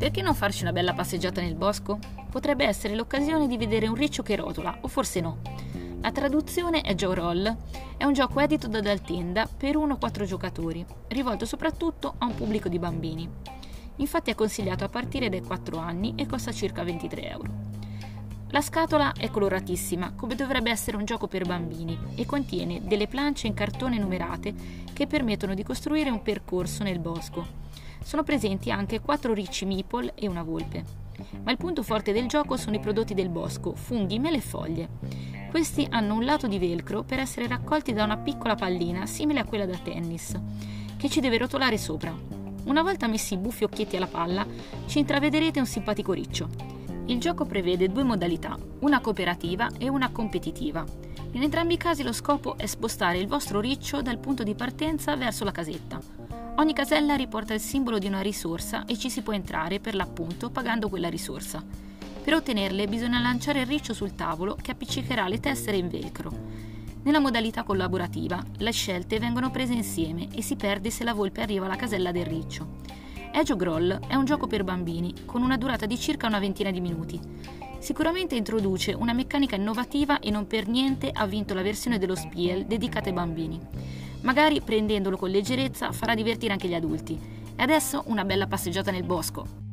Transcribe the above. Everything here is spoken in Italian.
Perché non farci una bella passeggiata nel bosco? Potrebbe essere l'occasione di vedere un riccio che rotola, o forse no. La traduzione è Joe Roll, è un gioco edito da Daltenda per 1-4 giocatori, rivolto soprattutto a un pubblico di bambini. Infatti è consigliato a partire dai 4 anni e costa circa 23 euro. La scatola è coloratissima, come dovrebbe essere un gioco per bambini, e contiene delle planche in cartone numerate che permettono di costruire un percorso nel bosco sono presenti anche quattro ricci meeple e una volpe. Ma il punto forte del gioco sono i prodotti del bosco, funghi, mele e foglie. Questi hanno un lato di velcro per essere raccolti da una piccola pallina simile a quella da tennis, che ci deve rotolare sopra. Una volta messi i buffi occhietti alla palla, ci intravederete un simpatico riccio. Il gioco prevede due modalità, una cooperativa e una competitiva. In entrambi i casi lo scopo è spostare il vostro riccio dal punto di partenza verso la casetta. Ogni casella riporta il simbolo di una risorsa e ci si può entrare per l'appunto pagando quella risorsa. Per ottenerle bisogna lanciare il riccio sul tavolo che appiccicherà le tessere in velcro. Nella modalità collaborativa le scelte vengono prese insieme e si perde se la volpe arriva alla casella del riccio. Edge Groll è un gioco per bambini con una durata di circa una ventina di minuti. Sicuramente introduce una meccanica innovativa e non per niente ha vinto la versione dello Spiel dedicata ai bambini. Magari prendendolo con leggerezza farà divertire anche gli adulti. E adesso una bella passeggiata nel bosco.